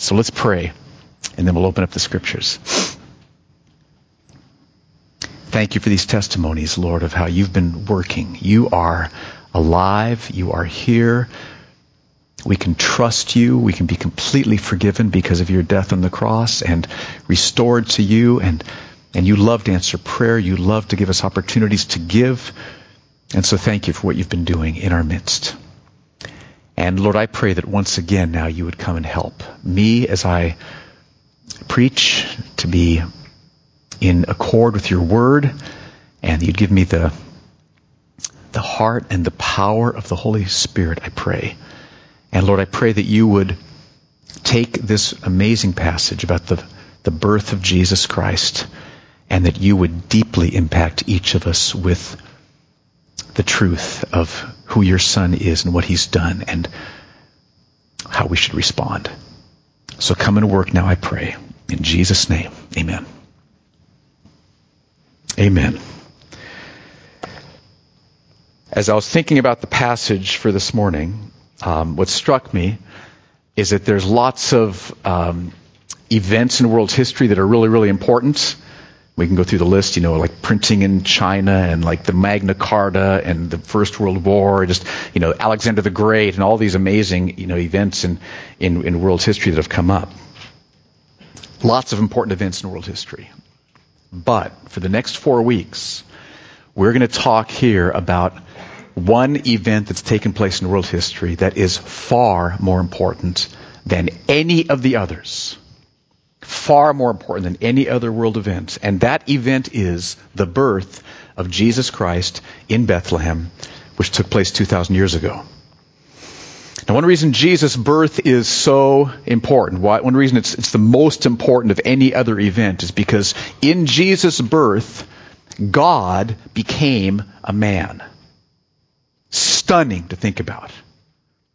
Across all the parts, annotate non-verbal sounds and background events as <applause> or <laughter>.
So let's pray, and then we'll open up the scriptures. Thank you for these testimonies, Lord, of how you've been working. You are alive. You are here. We can trust you. We can be completely forgiven because of your death on the cross and restored to you. And, and you love to answer prayer. You love to give us opportunities to give. And so thank you for what you've been doing in our midst. And Lord, I pray that once again now you would come and help me as I preach to be in accord with your word and you'd give me the the heart and the power of the Holy Spirit, I pray. And Lord, I pray that you would take this amazing passage about the, the birth of Jesus Christ and that you would deeply impact each of us with the truth of who your son is and what he's done and how we should respond. So come and work now, I pray. In Jesus' name, amen. Amen. As I was thinking about the passage for this morning, um, what struck me is that there's lots of um, events in world history that are really, really important. We can go through the list, you know, like printing in China and like the Magna Carta and the First World War, just, you know, Alexander the Great and all these amazing, you know, events in, in, in world history that have come up. Lots of important events in world history. But for the next four weeks, we're going to talk here about one event that's taken place in world history that is far more important than any of the others. Far more important than any other world event. And that event is the birth of Jesus Christ in Bethlehem, which took place 2,000 years ago. Now, one reason Jesus' birth is so important, why, one reason it's, it's the most important of any other event, is because in Jesus' birth, God became a man stunning to think about.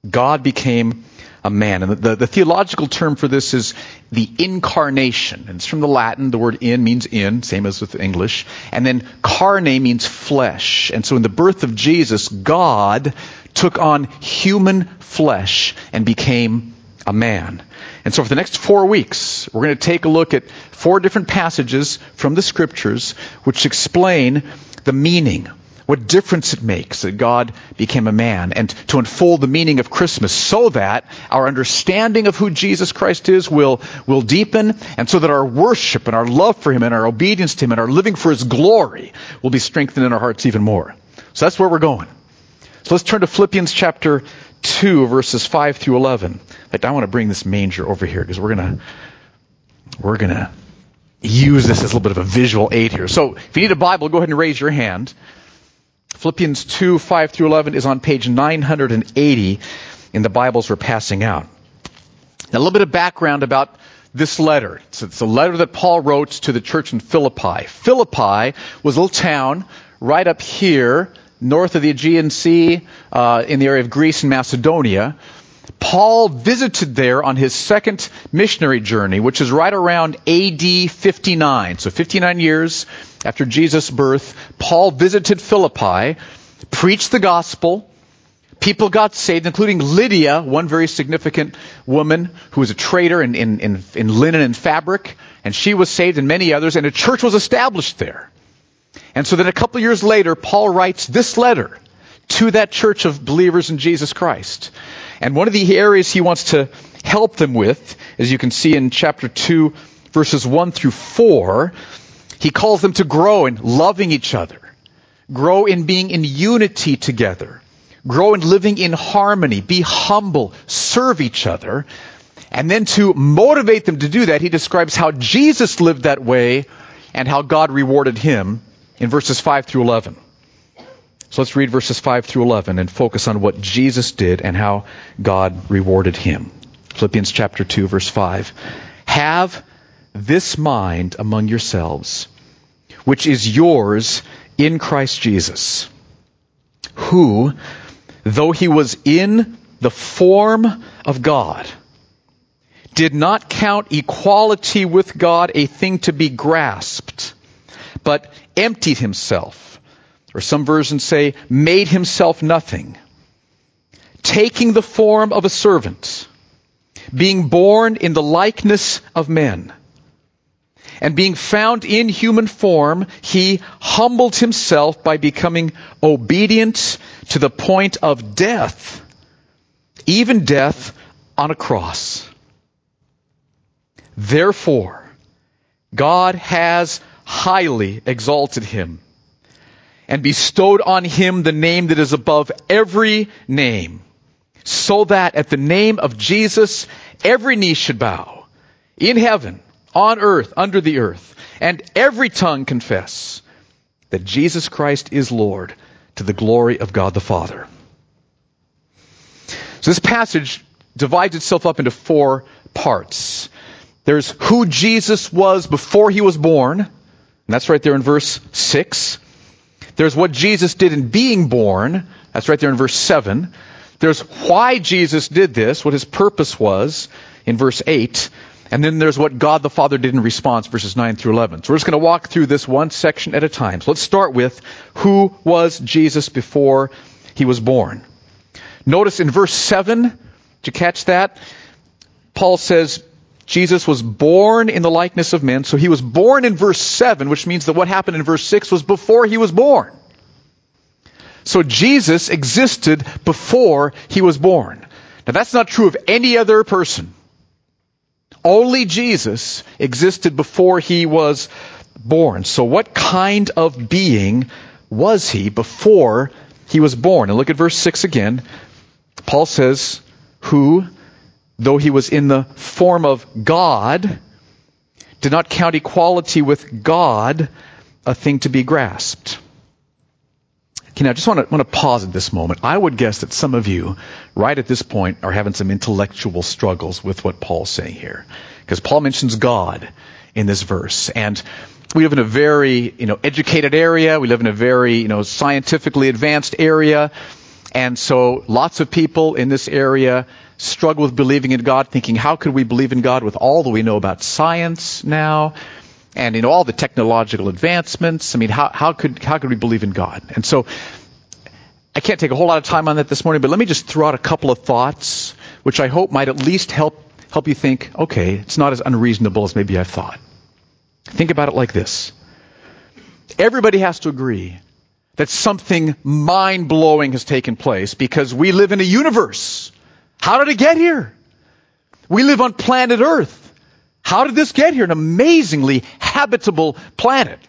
God became a man. And the, the, the, theological term for this is the incarnation. And it's from the Latin. The word in means in, same as with English. And then carne means flesh. And so in the birth of Jesus, God took on human flesh and became a man. And so for the next four weeks, we're going to take a look at four different passages from the scriptures which explain the meaning what difference it makes that God became a man and to unfold the meaning of Christmas so that our understanding of who Jesus Christ is will, will deepen and so that our worship and our love for Him and our obedience to Him and our living for His glory will be strengthened in our hearts even more. So that's where we're going. So let's turn to Philippians chapter 2 verses 5 through 11. In fact, I want to bring this manger over here because we're going to, we're going to use this as a little bit of a visual aid here. So if you need a Bible, go ahead and raise your hand. Philippians 2, 5 through 11 is on page 980 in the Bibles we're passing out. Now, a little bit of background about this letter. It's, it's a letter that Paul wrote to the church in Philippi. Philippi was a little town right up here, north of the Aegean Sea, uh, in the area of Greece and Macedonia. Paul visited there on his second missionary journey, which is right around AD 59. So 59 years after Jesus' birth, Paul visited Philippi, preached the gospel. People got saved, including Lydia, one very significant woman who was a trader in, in, in, in linen and fabric, and she was saved, and many others, and a church was established there. And so then a couple years later, Paul writes this letter to that church of believers in Jesus Christ. And one of the areas he wants to help them with, as you can see in chapter 2, verses 1 through 4, he calls them to grow in loving each other, grow in being in unity together, grow in living in harmony, be humble, serve each other. And then to motivate them to do that, he describes how Jesus lived that way and how God rewarded him in verses 5 through 11. So let's read verses 5 through 11 and focus on what Jesus did and how God rewarded him. Philippians chapter 2 verse 5. Have this mind among yourselves, which is yours in Christ Jesus, who, though he was in the form of God, did not count equality with God a thing to be grasped, but emptied himself or some versions say, made himself nothing, taking the form of a servant, being born in the likeness of men. And being found in human form, he humbled himself by becoming obedient to the point of death, even death on a cross. Therefore, God has highly exalted him and bestowed on him the name that is above every name, so that at the name of Jesus every knee should bow, in heaven, on earth, under the earth, and every tongue confess that Jesus Christ is Lord to the glory of God the Father. So this passage divides itself up into four parts. There's who Jesus was before he was born, and that's right there in verse 6. There's what Jesus did in being born. That's right there in verse 7. There's why Jesus did this, what his purpose was in verse 8. And then there's what God the Father did in response, verses 9 through 11. So we're just going to walk through this one section at a time. So let's start with who was Jesus before he was born. Notice in verse 7, did you catch that? Paul says, Jesus was born in the likeness of men. So he was born in verse 7, which means that what happened in verse 6 was before he was born. So Jesus existed before he was born. Now that's not true of any other person. Only Jesus existed before he was born. So what kind of being was he before he was born? And look at verse 6 again. Paul says, who though he was in the form of God, did not count equality with God a thing to be grasped. Okay, now I just want to, want to pause at this moment. I would guess that some of you, right at this point, are having some intellectual struggles with what Paul's saying here. Because Paul mentions God in this verse. And we live in a very, you know, educated area. We live in a very, you know, scientifically advanced area. And so lots of people in this area struggle with believing in God, thinking, how could we believe in God with all that we know about science now? And know, all the technological advancements. I mean, how, how could, how could we believe in God? And so, I can't take a whole lot of time on that this morning, but let me just throw out a couple of thoughts, which I hope might at least help, help you think, okay, it's not as unreasonable as maybe I thought. Think about it like this. Everybody has to agree that something mind blowing has taken place because we live in a universe how did it get here? We live on planet Earth. How did this get here? An amazingly habitable planet.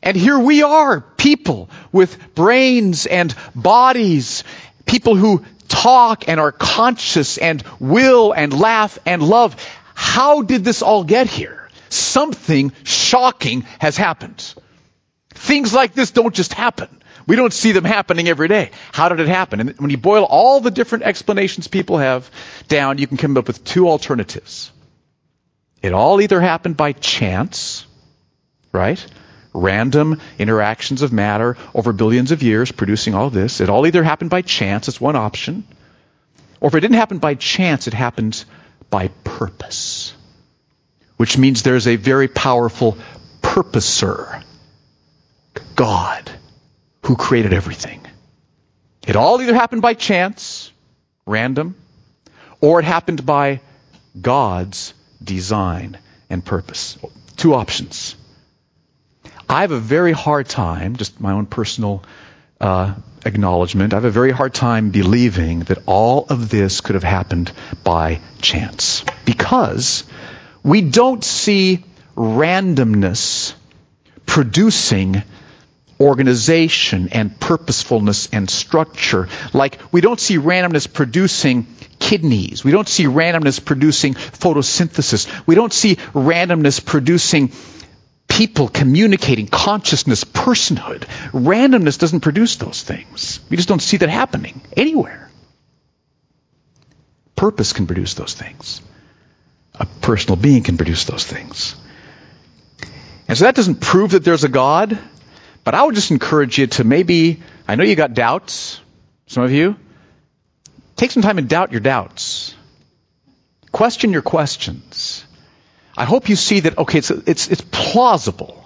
And here we are, people with brains and bodies, people who talk and are conscious and will and laugh and love. How did this all get here? Something shocking has happened. Things like this don't just happen. We don't see them happening every day. How did it happen? And when you boil all the different explanations people have down, you can come up with two alternatives. It all either happened by chance, right? Random interactions of matter over billions of years producing all this. It all either happened by chance, it's one option. Or if it didn't happen by chance, it happened by purpose. Which means there's a very powerful purposer. God who created everything. It all either happened by chance, random, or it happened by God's design and purpose. Two options. I have a very hard time, just my own personal uh, acknowledgement, I have a very hard time believing that all of this could have happened by chance. Because we don't see randomness producing organization and purposefulness and structure. Like we don't see randomness producing kidneys. We don't see randomness producing photosynthesis. We don't see randomness producing people communicating, consciousness, personhood. Randomness doesn't produce those things. We just don't see that happening anywhere. Purpose can produce those things. A personal being can produce those things. And so that doesn't prove that there's a God. But I would just encourage you to maybe, I know you got doubts, some of you. Take some time and doubt your doubts. Question your questions. I hope you see that, okay, it's, it's, it's plausible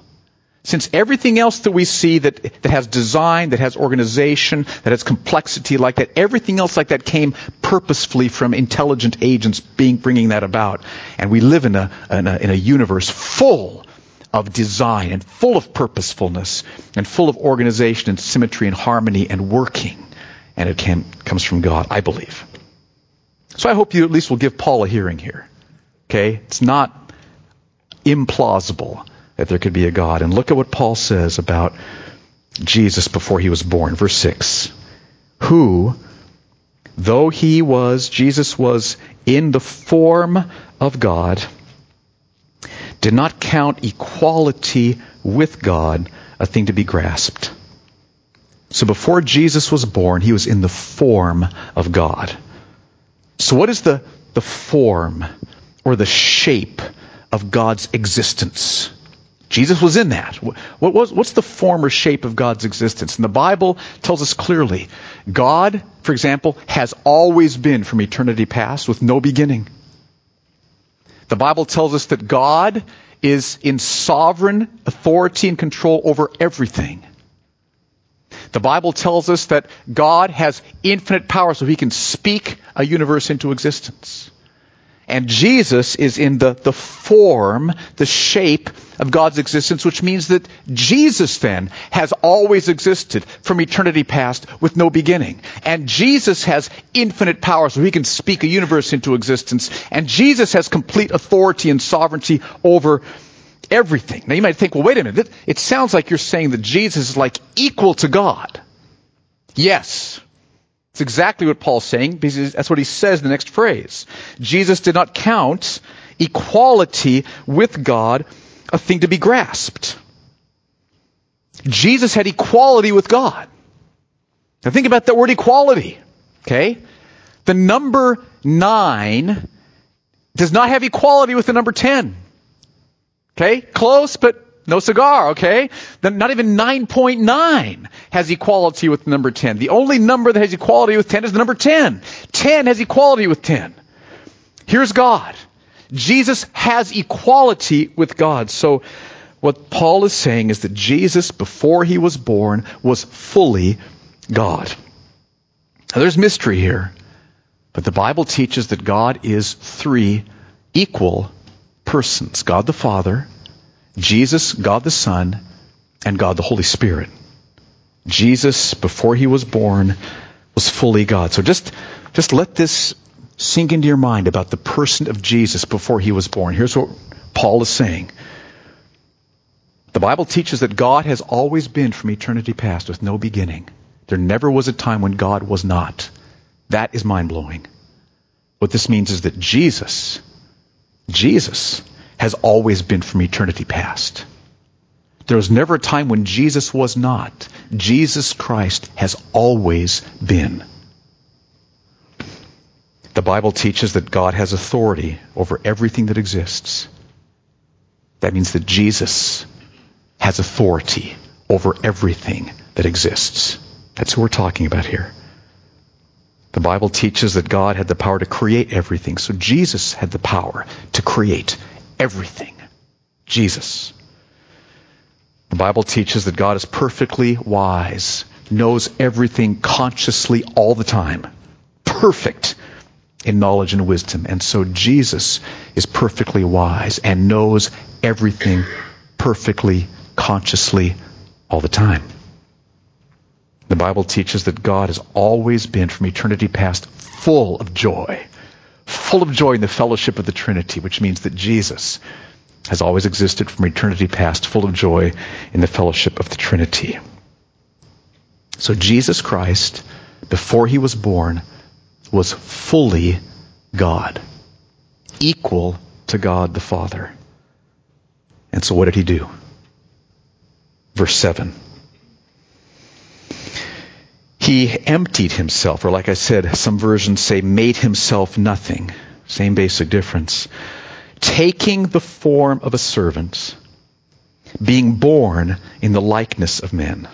Since everything else that we see that, that has design, that has organization, that has complexity like that, everything else like that came purposefully from intelligent agents being, bringing that about. And we live in a, in a, in a universe full of design and full of purposefulness and full of organization and symmetry and harmony and working. And it can, comes from God, I believe. So I hope you at least will give Paul a hearing here. Okay? It's not implausible that there could be a God. And look at what Paul says about Jesus before he was born. Verse 6. Who, though he was, Jesus was in the form of God, did not count equality with God a thing to be grasped. So before Jesus was born, he was in the form of God. So what is the, the form or the shape of God's existence? Jesus was in that. What was, what's the form or shape of God's existence? And the Bible tells us clearly God, for example, has always been from eternity past with no beginning. The Bible tells us that God is in sovereign authority and control over everything. The Bible tells us that God has infinite power so he can speak a universe into existence. And Jesus is in the, the form, the shape of God's existence, which means that Jesus then has always existed from eternity past with no beginning. And Jesus has infinite power so he can speak a universe into existence. And Jesus has complete authority and sovereignty over everything. Now you might think, well, wait a minute. It sounds like you're saying that Jesus is like equal to God. Yes. It's exactly what Paul's saying because that's what he says in the next phrase. Jesus did not count equality with God a thing to be grasped. Jesus had equality with God. Now think about that word equality. Okay? The number nine does not have equality with the number ten. Okay? Close, but no cigar, okay? Not even 9.9 has equality with number 10. The only number that has equality with 10 is the number 10. 10 has equality with 10. Here's God. Jesus has equality with God. So what Paul is saying is that Jesus, before he was born, was fully God. Now, there's mystery here, but the Bible teaches that God is three equal persons God the Father, Jesus, God the Son, and God the Holy Spirit. Jesus, before he was born, was fully God. So just, just let this sink into your mind about the person of Jesus before he was born. Here's what Paul is saying. The Bible teaches that God has always been from eternity past with no beginning. There never was a time when God was not. That is mind blowing. What this means is that Jesus, Jesus has always been from eternity past. There was never a time when Jesus was not. Jesus Christ has always been. The Bible teaches that God has authority over everything that exists. That means that Jesus has authority over everything that exists. That's who we're talking about here. The Bible teaches that God had the power to create everything. So Jesus had the power to create everything. Jesus. The Bible teaches that God is perfectly wise, knows everything consciously all the time. Perfect in knowledge and wisdom. And so Jesus is perfectly wise and knows everything perfectly, consciously, all the time. The Bible teaches that God has always been, from eternity past, full of joy full of joy in the fellowship of the Trinity, which means that Jesus has always existed from eternity past, full of joy in the fellowship of the Trinity. So Jesus Christ, before he was born, was fully God, equal to God the Father. And so what did he do? Verse 7. He emptied himself, or like I said, some versions say made himself nothing. Same basic difference. Taking the form of a servant, being born in the likeness of men.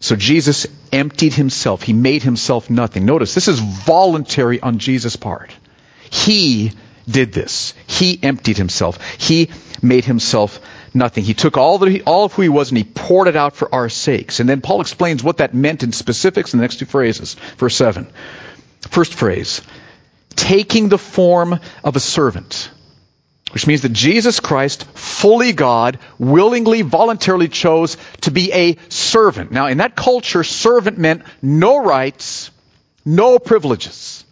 So Jesus emptied himself. He made himself nothing. Notice, this is voluntary on Jesus' part. He did this. He emptied himself. He made himself nothing. He took all, all of who he was and he poured it out for our sakes. And then Paul explains what that meant in specifics in the next two phrases. Verse 7. First phrase, taking the form of a servant. Which means that Jesus Christ, fully God, willingly, voluntarily chose to be a servant. Now, in that culture, servant meant no rights, no privileges.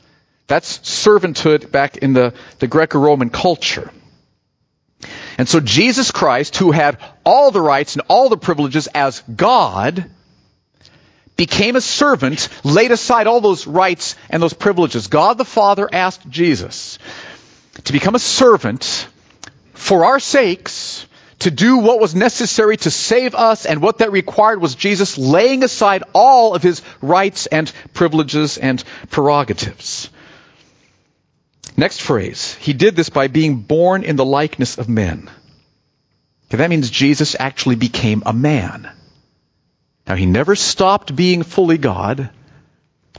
That's servanthood back in the, the Greco-Roman culture. And so Jesus Christ, who had all the rights and all the privileges as God, became a servant, laid aside all those rights and those privileges. God the Father asked Jesus to become a servant for our sakes to do what was necessary to save us, and what that required was Jesus laying aside all of his rights and privileges and prerogatives. Next phrase. He did this by being born in the likeness of men. Okay, that means Jesus actually became a man. Now, he never stopped being fully God,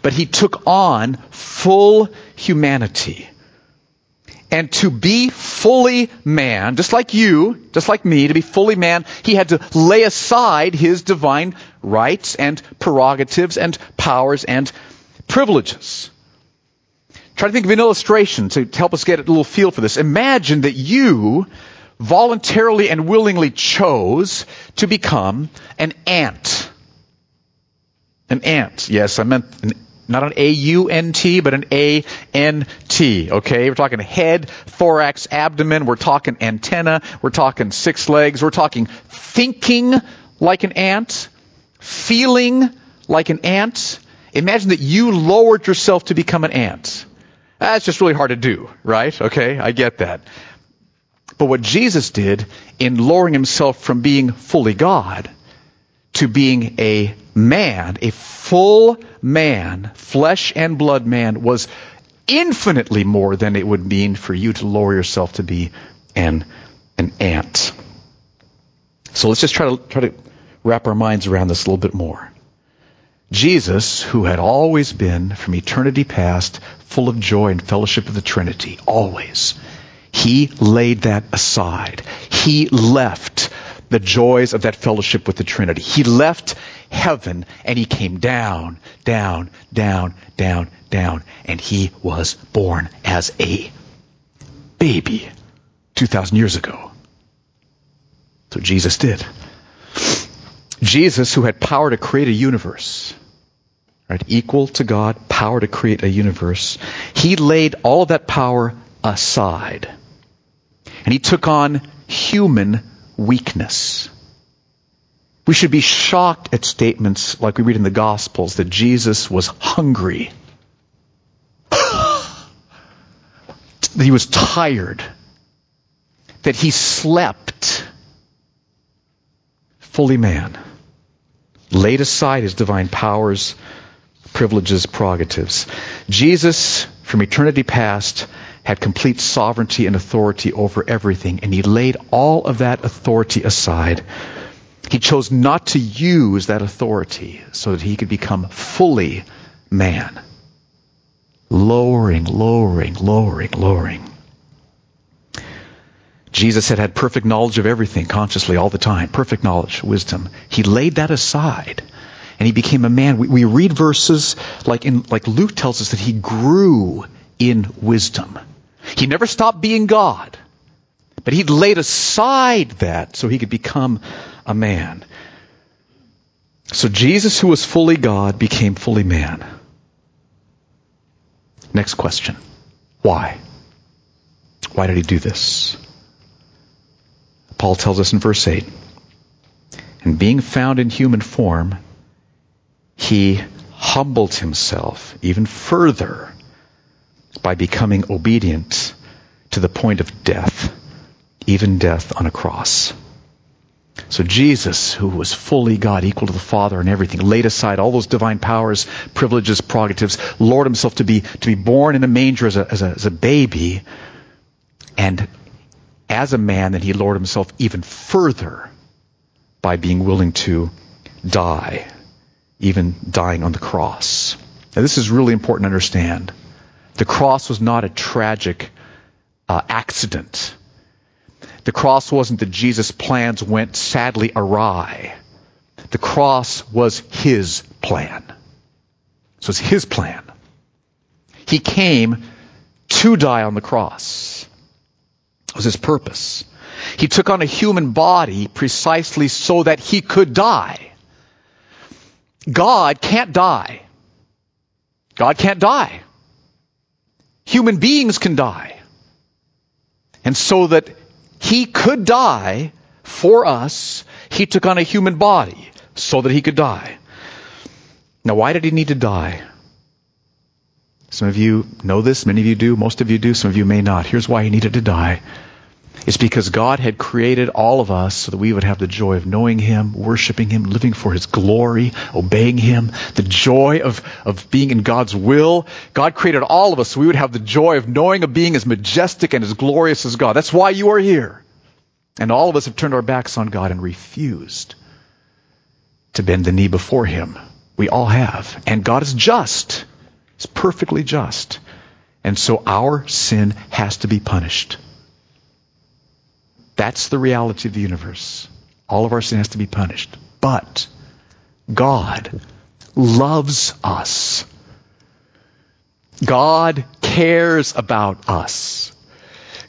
but he took on full humanity. And to be fully man, just like you, just like me, to be fully man, he had to lay aside his divine rights and prerogatives and powers and privileges. Try to think of an illustration to help us get a little feel for this. Imagine that you voluntarily and willingly chose to become an ant. An ant. Yes, I meant an not an A-U-N-T, but an A-N-T. Okay? We're talking head, thorax, abdomen. We're talking antenna. We're talking six legs. We're talking thinking like an ant, feeling like an ant. Imagine that you lowered yourself to become an ant. That's just really hard to do, right? Okay, I get that. But what Jesus did in lowering himself from being fully God to being a man, a full man, flesh and blood man, was infinitely more than it would mean for you to lower yourself to be an, an ant. So let's just try to, try to wrap our minds around this a little bit more. Jesus, who had always been, from eternity past, full of joy and fellowship of the Trinity, always, he laid that aside. He left the joys of that fellowship with the Trinity. He left heaven and he came down, down, down, down, down, and he was born as a baby 2,000 years ago. So Jesus did. Jesus, who had power to create a universe, right, equal to God, power to create a universe, he laid all of that power aside. And he took on human weakness. We should be shocked at statements like we read in the Gospels that Jesus was hungry, that <gasps> he was tired, that he slept. Fully man. Laid aside his divine powers, privileges, prerogatives. Jesus, from eternity past, had complete sovereignty and authority over everything, and he laid all of that authority aside. He chose not to use that authority so that he could become fully man. Lowering, lowering, lowering, lowering. Jesus had had perfect knowledge of everything consciously all the time. Perfect knowledge, wisdom. He laid that aside and he became a man. We, we read verses like in, like Luke tells us that he grew in wisdom. He never stopped being God, but he laid aside that so he could become a man. So Jesus, who was fully God, became fully man. Next question. Why? Why did he do this? Paul tells us in verse 8, and being found in human form, he humbled himself even further by becoming obedient to the point of death, even death on a cross. So Jesus, who was fully God, equal to the Father and everything, laid aside all those divine powers, privileges, prerogatives, lowered himself to be, to be born in a manger as a, as a, as a baby, and as a man, then he lowered himself even further by being willing to die, even dying on the cross. Now this is really important to understand. The cross was not a tragic uh, accident. the cross wasn't that Jesus' plans went sadly awry. The cross was his plan. So it's his plan. He came to die on the cross. Was his purpose. He took on a human body precisely so that he could die. God can't die. God can't die. Human beings can die. And so that he could die for us, he took on a human body so that he could die. Now, why did he need to die? Some of you know this, many of you do, most of you do, some of you may not. Here's why he needed to die. It's because God had created all of us so that we would have the joy of knowing Him, worshiping Him, living for His glory, obeying Him, the joy of, of being in God's will. God created all of us so we would have the joy of knowing of being as majestic and as glorious as God. That's why you are here. And all of us have turned our backs on God and refused to bend the knee before Him. We all have. And God is just. He's perfectly just. And so our sin has to be punished. That's the reality of the universe. All of our sin has to be punished. But God loves us. God cares about us.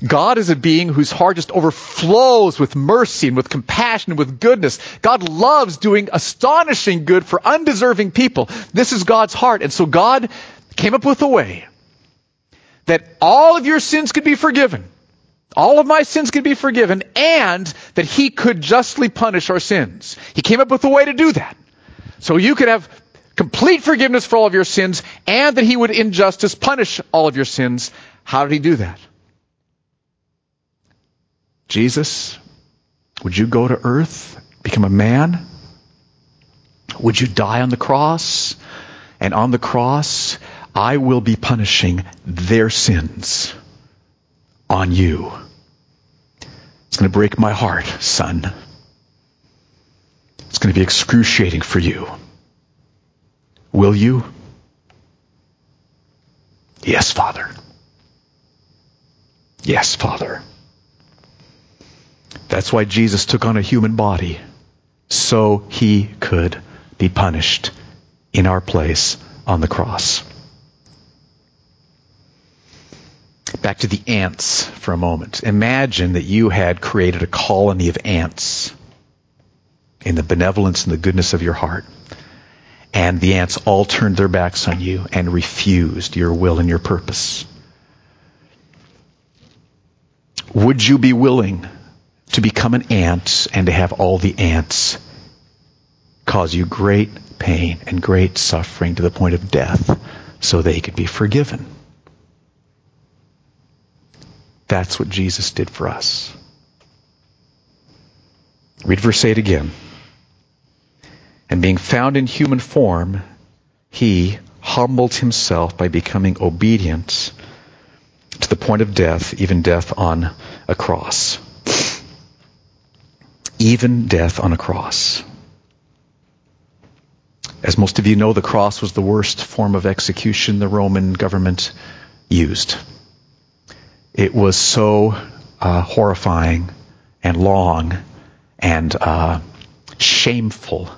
God is a being whose heart just overflows with mercy and with compassion and with goodness. God loves doing astonishing good for undeserving people. This is God's heart. And so God came up with a way that all of your sins could be forgiven all of my sins could be forgiven and that he could justly punish our sins. He came up with a way to do that. So you could have complete forgiveness for all of your sins and that he would in justice punish all of your sins. How did he do that? Jesus, would you go to earth, become a man? Would you die on the cross? And on the cross, I will be punishing their sins on you. It's going to break my heart, son. It's going to be excruciating for you. Will you? Yes, Father. Yes, Father. That's why Jesus took on a human body, so he could be punished in our place on the cross. Back to the ants for a moment. Imagine that you had created a colony of ants in the benevolence and the goodness of your heart. And the ants all turned their backs on you and refused your will and your purpose. Would you be willing to become an ant and to have all the ants cause you great pain and great suffering to the point of death so they could be forgiven? That's what Jesus did for us. Read verse 8 again. And being found in human form, he humbled himself by becoming obedient to the point of death, even death on a cross. Even death on a cross. As most of you know, the cross was the worst form of execution the Roman government used. It was so uh, horrifying and long and uh, shameful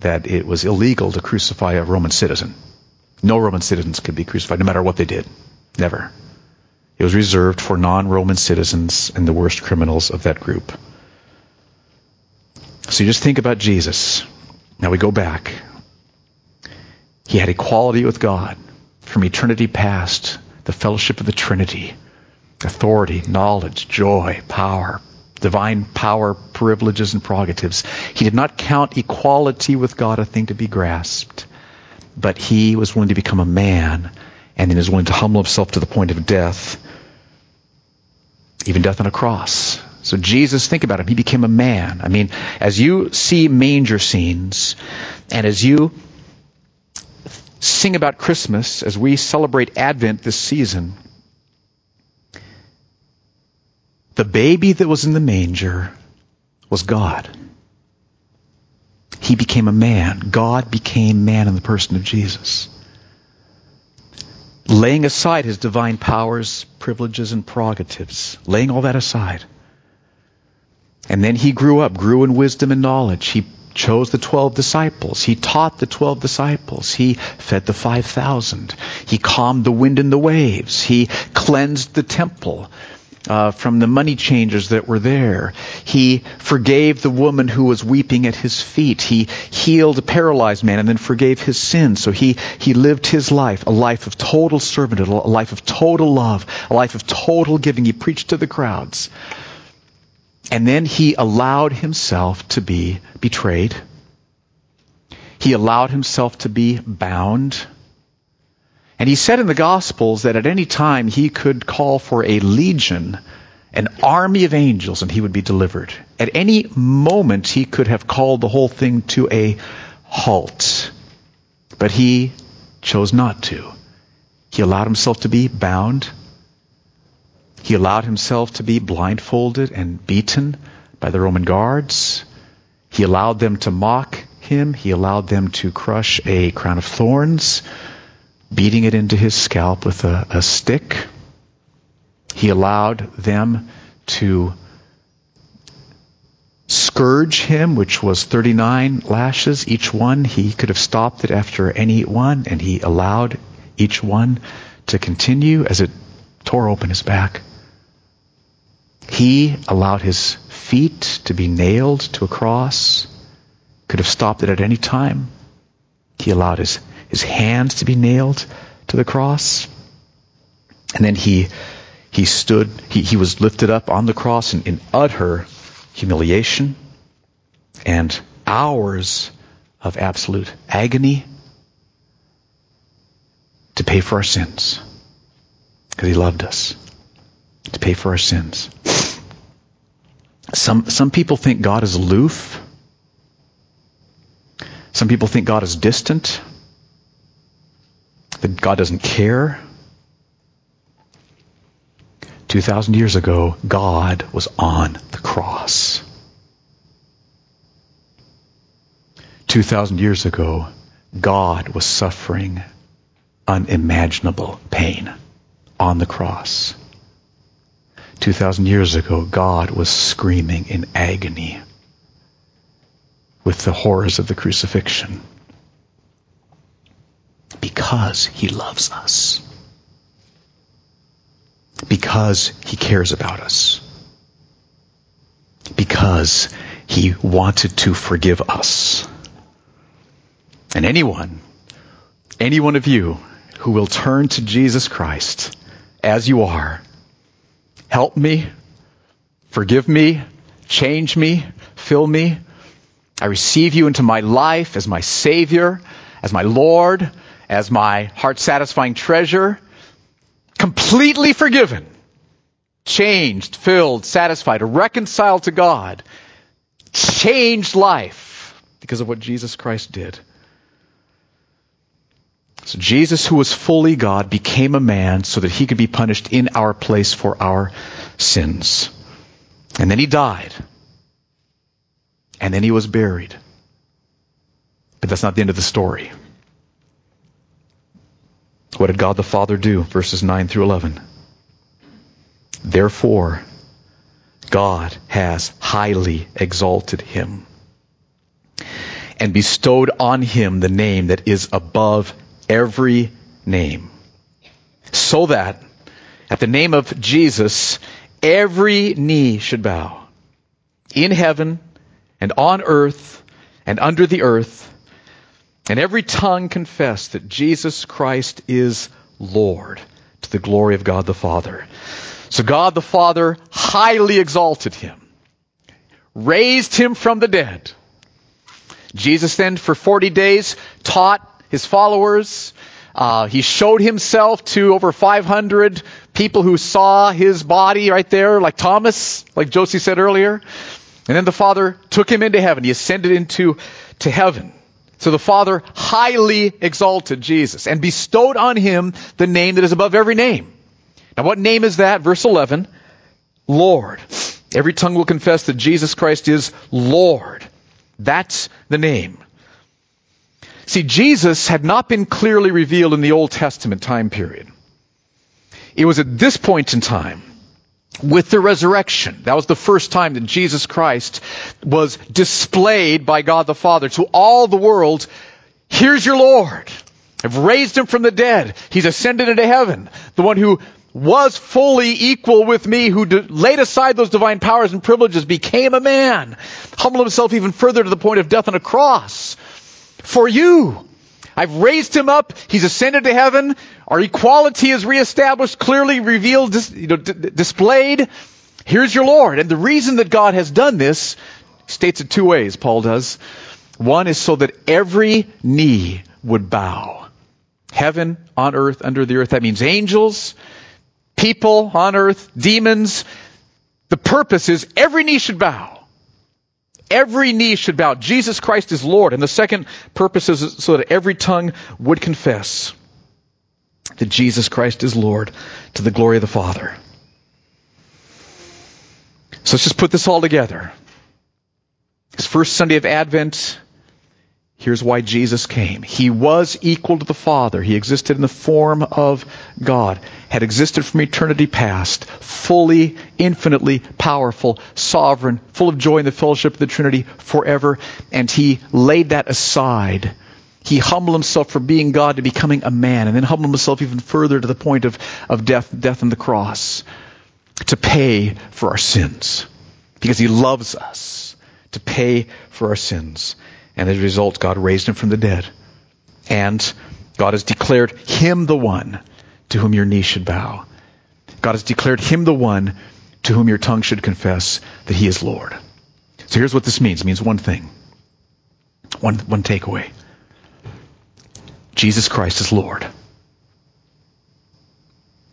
that it was illegal to crucify a Roman citizen. No Roman citizens could be crucified, no matter what they did. Never. It was reserved for non Roman citizens and the worst criminals of that group. So you just think about Jesus. Now we go back. He had equality with God from eternity past, the fellowship of the Trinity authority, knowledge, joy, power, divine power, privileges, and prerogatives. He did not count equality with God a thing to be grasped, but he was willing to become a man and he was willing to humble himself to the point of death, even death on a cross. So Jesus, think about him. He became a man. I mean, as you see manger scenes and as you sing about Christmas, as we celebrate Advent this season, The baby that was in the manger was God. He became a man. God became man in the person of Jesus. Laying aside his divine powers, privileges, and prerogatives, laying all that aside, And then he grew up, grew in wisdom and knowledge. He chose the 12 disciples. He taught the 12 disciples. He fed the 5,000. He calmed the wind and the waves. He cleansed the temple. Uh, from the money changers that were there. He forgave the woman who was weeping at his feet. He healed a paralyzed man and then forgave his sins. So he, he lived his life, a life of total servanthood, a life of total love, a life of total giving. He preached to the crowds. And then he allowed himself to be betrayed. He allowed himself to be bound. And he said in the Gospels that at any time he could call for a legion, an army of angels, and he would be delivered. At any moment he could have called the whole thing to a halt. But he chose not to. He allowed himself to be bound he allowed himself to be blindfolded and beaten by the Roman guards. He allowed them to mock him. He allowed them to crush a crown of thorns, beating it into his scalp with a, a stick. He allowed them to scourge him, which was 39 lashes each one. He could have stopped it after any one, and he allowed each one to continue as it tore open his back. He allowed his feet to be nailed to a cross, could have stopped it at any time. He allowed his, his hands to be nailed to the cross. And then he, he stood, he, he was lifted up on the cross in, in utter humiliation and hours of absolute agony to pay for our sins because he loved us to pay for our sins. Some, some people think God is aloof. Some people think God is distant, that God doesn't care. 2,000 years ago, God was on the cross. 2,000 years ago, God was suffering unimaginable pain on the cross. 2,000 years ago, God was screaming in agony with the horrors of the crucifixion because he loves us. Because he cares about us. Because he wanted to forgive us. And anyone, any one of you who will turn to Jesus Christ as you are, Help me. Forgive me. Change me. Fill me. I receive you into my life as my Savior, as my Lord, as my heart satisfying treasure. Completely forgiven. Changed, filled, satisfied, reconciled to God. Changed life because of what Jesus Christ did. So Jesus, who was fully God, became a man so that he could be punished in our place for our sins. And then he died. And then he was buried. But that's not the end of the story. What did God the Father do? Verses 9 through 11. Therefore, God has highly exalted him and bestowed on him the name that is above every name. So that at the name of Jesus, every knee should bow in heaven and on earth and under the earth, and every tongue confess that Jesus Christ is Lord to the glory of God the Father. So God the Father highly exalted him, raised him from the dead. Jesus then for 40 days taught his followers. Uh, he showed himself to over 500 people who saw his body right there, like Thomas, like Josie said earlier. And then the Father took him into heaven. He ascended into to heaven. So the Father highly exalted Jesus and bestowed on him the name that is above every name. Now what name is that? Verse 11. Lord. Every tongue will confess that Jesus Christ is Lord. That's the name. See, Jesus had not been clearly revealed in the Old Testament time period. It was at this point in time with the resurrection. That was the first time that Jesus Christ was displayed by God the Father to all the world. Here's your Lord. I've raised him from the dead. He's ascended into heaven. The one who was fully equal with me, who laid aside those divine powers and privileges, became a man, humbled himself even further to the point of death on a cross. For you. I've raised him up. He's ascended to heaven. Our equality is reestablished, clearly revealed, dis, you know, d- displayed. Here's your Lord. And the reason that God has done this states it two ways, Paul does. One is so that every knee would bow. Heaven, on earth, under the earth. That means angels, people on earth, demons. The purpose is every knee should bow. Every knee should bow. Jesus Christ is Lord. And the second purpose is so that every tongue would confess that Jesus Christ is Lord to the glory of the Father. So let's just put this all together. This first Sunday of Advent, Here's why Jesus came. He was equal to the Father. He existed in the form of God, had existed from eternity past, fully, infinitely powerful, sovereign, full of joy in the fellowship of the Trinity forever, and he laid that aside. He humbled himself from being God to becoming a man, and then humbled himself even further to the point of, of death, death on the cross, to pay for our sins. Because he loves us, to pay for our sins. And as a result, God raised him from the dead. And God has declared him the one to whom your knee should bow. God has declared him the one to whom your tongue should confess that he is Lord. So here's what this means. It means one thing. One, one takeaway. Jesus Christ is Lord.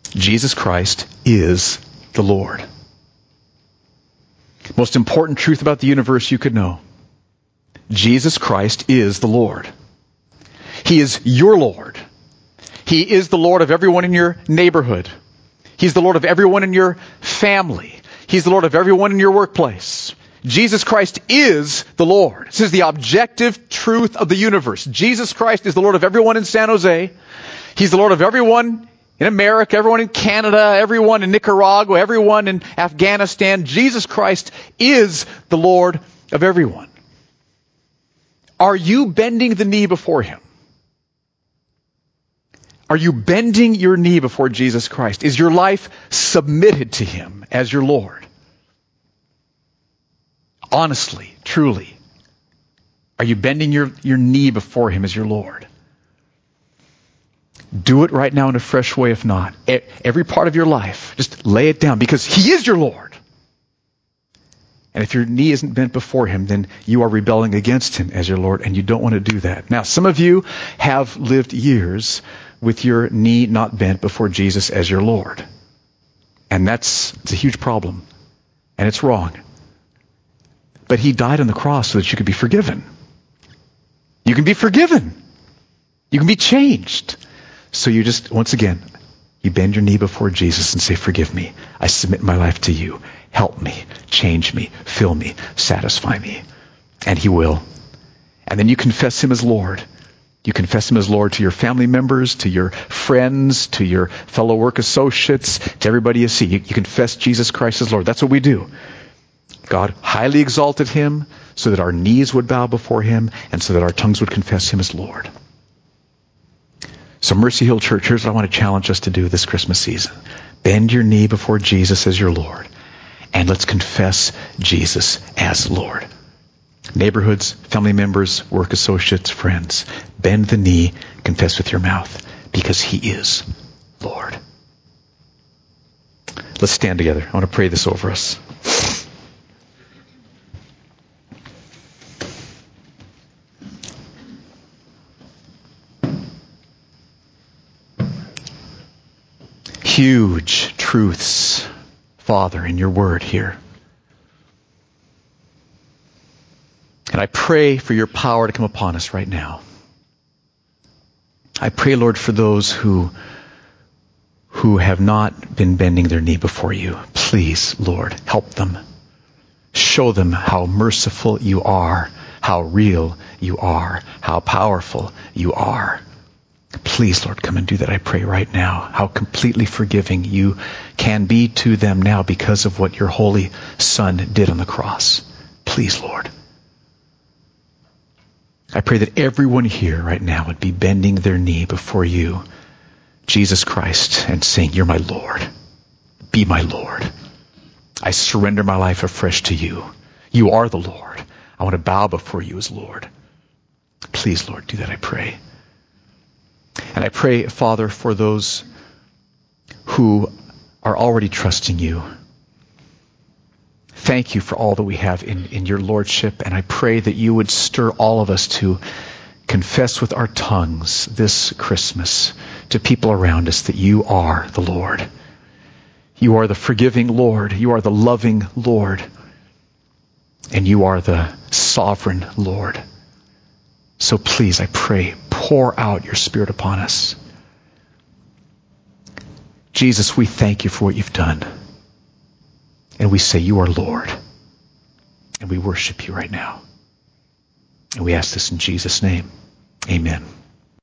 Jesus Christ is the Lord. Most important truth about the universe you could know. Jesus Christ is the Lord. He is your Lord. He is the Lord of everyone in your neighborhood. He's the Lord of everyone in your family. He's the Lord of everyone in your workplace. Jesus Christ is the Lord. This is the objective truth of the universe. Jesus Christ is the Lord of everyone in San Jose. He's the Lord of everyone in America, everyone in Canada, everyone in Nicaragua, everyone in Afghanistan. Jesus Christ is the Lord of everyone. Are you bending the knee before Him? Are you bending your knee before Jesus Christ? Is your life submitted to Him as your Lord? Honestly, truly. Are you bending your, your knee before Him as your Lord? Do it right now in a fresh way if not. Every part of your life, just lay it down because He is your Lord. And if your knee isn't bent before him, then you are rebelling against him as your Lord, and you don't want to do that. Now, some of you have lived years with your knee not bent before Jesus as your Lord. And that's it's a huge problem. And it's wrong. But he died on the cross so that you could be forgiven. You can be forgiven. You can be changed. So you just, once again, you bend your knee before Jesus and say, Forgive me. I submit my life to you. Help me, change me, fill me, satisfy me. And He will. And then you confess Him as Lord. You confess Him as Lord to your family members, to your friends, to your fellow work associates, to everybody you see. You, you confess Jesus Christ as Lord. That's what we do. God highly exalted Him so that our knees would bow before Him and so that our tongues would confess Him as Lord. So Mercy Hill Church, here's what I want to challenge us to do this Christmas season. Bend your knee before Jesus as your Lord and let's confess Jesus as Lord. Neighborhoods, family members, work associates, friends, bend the knee, confess with your mouth, because He is Lord. Let's stand together. I want to pray this over us. Huge truths Father, in your word here. And I pray for your power to come upon us right now. I pray, Lord, for those who, who have not been bending their knee before you. Please, Lord, help them. Show them how merciful you are, how real you are, how powerful you are. Please, Lord, come and do that, I pray right now. How completely forgiving you can be to them now because of what your Holy Son did on the cross. Please, Lord. I pray that everyone here right now would be bending their knee before you, Jesus Christ, and saying, You're my Lord. Be my Lord. I surrender my life afresh to you. You are the Lord. I want to bow before you as Lord. Please, Lord, do that, I pray. And I pray, Father, for those who are already trusting you. Thank you for all that we have in, in your Lordship, and I pray that you would stir all of us to confess with our tongues this Christmas to people around us that you are the Lord. You are the forgiving Lord. You are the loving Lord. And you are the sovereign Lord. So please, I pray, pour out your Spirit upon us. Jesus, we thank you for what you've done. And we say, You are Lord. And we worship you right now. And we ask this in Jesus' name. Amen.